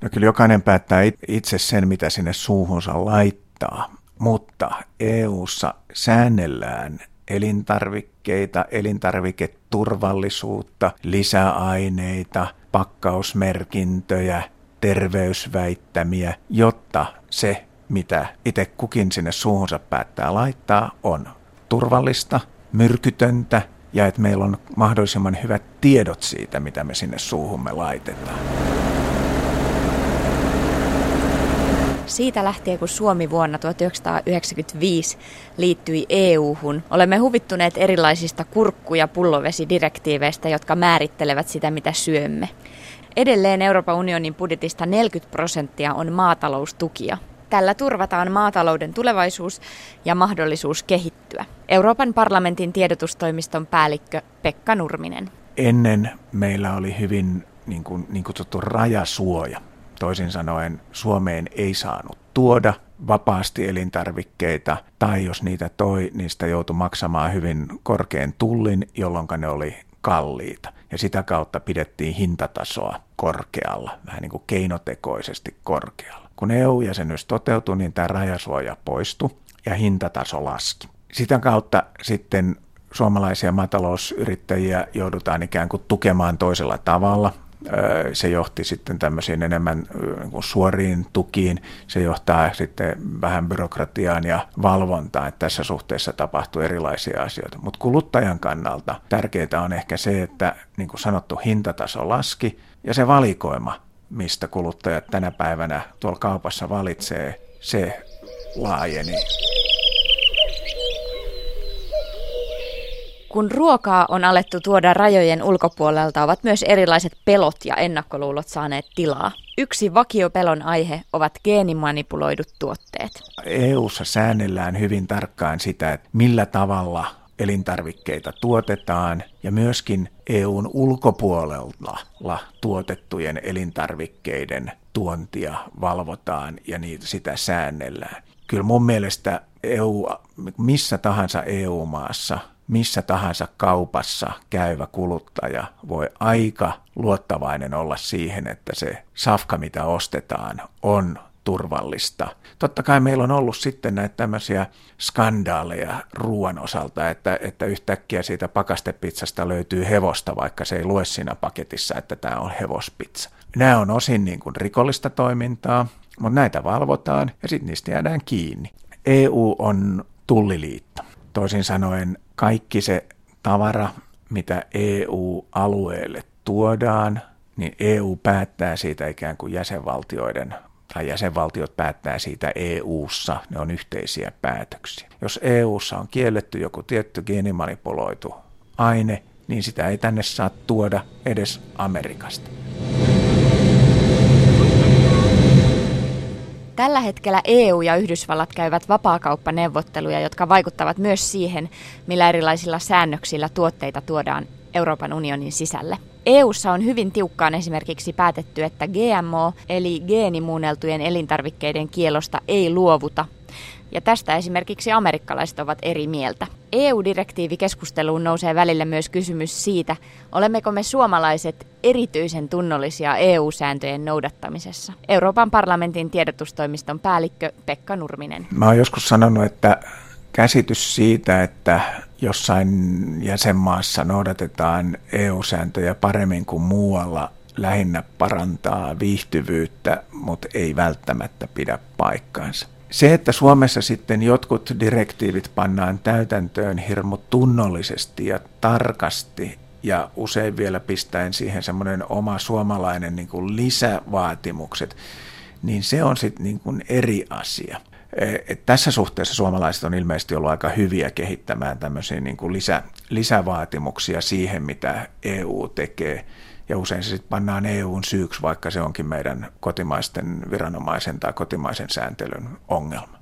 No kyllä jokainen päättää itse sen, mitä sinne suuhunsa laittaa, mutta EU:ssa säännellään elintarvikkeita, elintarviketurvallisuutta, lisäaineita, pakkausmerkintöjä, terveysväittämiä, jotta se, mitä itse kukin sinne suuhunsa päättää laittaa, on turvallista, myrkytöntä ja että meillä on mahdollisimman hyvät tiedot siitä, mitä me sinne suuhumme laitetaan. Siitä lähtien, kun Suomi vuonna 1995 liittyi EU-hun, olemme huvittuneet erilaisista kurkku- ja pullovesidirektiiveistä, jotka määrittelevät sitä, mitä syömme. Edelleen Euroopan unionin budjetista 40 prosenttia on maataloustukia. Tällä turvataan maatalouden tulevaisuus ja mahdollisuus kehittyä. Euroopan parlamentin tiedotustoimiston päällikkö Pekka Nurminen. Ennen meillä oli hyvin niin, kuin, niin kutsuttu rajasuoja. Toisin sanoen Suomeen ei saanut tuoda vapaasti elintarvikkeita, tai jos niitä toi, niistä joutui maksamaan hyvin korkean tullin, jolloin ne oli kalliita. Ja sitä kautta pidettiin hintatasoa korkealla, vähän niin kuin keinotekoisesti korkealla. Kun EU-jäsenyys toteutui, niin tämä rajasuoja poistui ja hintataso laski. Sitä kautta sitten suomalaisia maatalousyrittäjiä joudutaan ikään kuin tukemaan toisella tavalla. Se johti sitten tämmöisiin enemmän niin suoriin tukiin, se johtaa sitten vähän byrokratiaan ja valvontaan, että tässä suhteessa tapahtuu erilaisia asioita. Mutta kuluttajan kannalta tärkeää on ehkä se, että niin kuin sanottu hintataso laski ja se valikoima, mistä kuluttajat tänä päivänä tuolla kaupassa valitsee, se laajeni. Kun ruokaa on alettu tuoda rajojen ulkopuolelta, ovat myös erilaiset pelot ja ennakkoluulot saaneet tilaa. Yksi vakiopelon aihe ovat geenimanipuloidut tuotteet. EU:ssa säännellään hyvin tarkkaan sitä, että millä tavalla elintarvikkeita tuotetaan ja myöskin EUn ulkopuolella tuotettujen elintarvikkeiden tuontia valvotaan ja niitä sitä säännellään. Kyllä mun mielestä EU, missä tahansa EU-maassa missä tahansa kaupassa käyvä kuluttaja voi aika luottavainen olla siihen, että se safka, mitä ostetaan, on turvallista. Totta kai meillä on ollut sitten näitä tämmöisiä skandaaleja ruoan osalta, että, että yhtäkkiä siitä pakastepizzasta löytyy hevosta, vaikka se ei lue siinä paketissa, että tämä on hevospizza. Nämä on osin niin kuin rikollista toimintaa, mutta näitä valvotaan ja sitten niistä jäädään kiinni. EU on tulliliitto. Toisin sanoen kaikki se tavara, mitä EU-alueelle tuodaan, niin EU päättää siitä ikään kuin jäsenvaltioiden tai jäsenvaltiot päättää siitä EU-ssa, ne on yhteisiä päätöksiä. Jos EU-ssa on kielletty joku tietty geenimanipuloitu aine, niin sitä ei tänne saa tuoda edes Amerikasta. Tällä hetkellä EU ja Yhdysvallat käyvät vapaakauppaneuvotteluja, jotka vaikuttavat myös siihen, millä erilaisilla säännöksillä tuotteita tuodaan Euroopan unionin sisälle. EU:ssa on hyvin tiukkaan esimerkiksi päätetty, että GMO eli geenimuunneltujen elintarvikkeiden kielosta ei luovuta ja tästä esimerkiksi amerikkalaiset ovat eri mieltä. EU-direktiivikeskusteluun nousee välillä myös kysymys siitä, olemmeko me suomalaiset erityisen tunnollisia EU-sääntöjen noudattamisessa. Euroopan parlamentin tiedotustoimiston päällikkö Pekka Nurminen. Mä oon joskus sanonut, että käsitys siitä, että jossain jäsenmaassa noudatetaan EU-sääntöjä paremmin kuin muualla, lähinnä parantaa viihtyvyyttä, mutta ei välttämättä pidä paikkaansa se, että Suomessa sitten jotkut direktiivit pannaan täytäntöön hirmu tunnollisesti ja tarkasti ja usein vielä pistäen siihen semmoinen oma suomalainen niin kuin lisävaatimukset, niin se on sitten niin kuin eri asia. E, et tässä suhteessa suomalaiset on ilmeisesti ollut aika hyviä kehittämään tämmöisiä niin kuin lisä, lisävaatimuksia siihen, mitä EU tekee – ja usein se sitten pannaan EUn syyksi, vaikka se onkin meidän kotimaisten viranomaisen tai kotimaisen sääntelyn ongelma.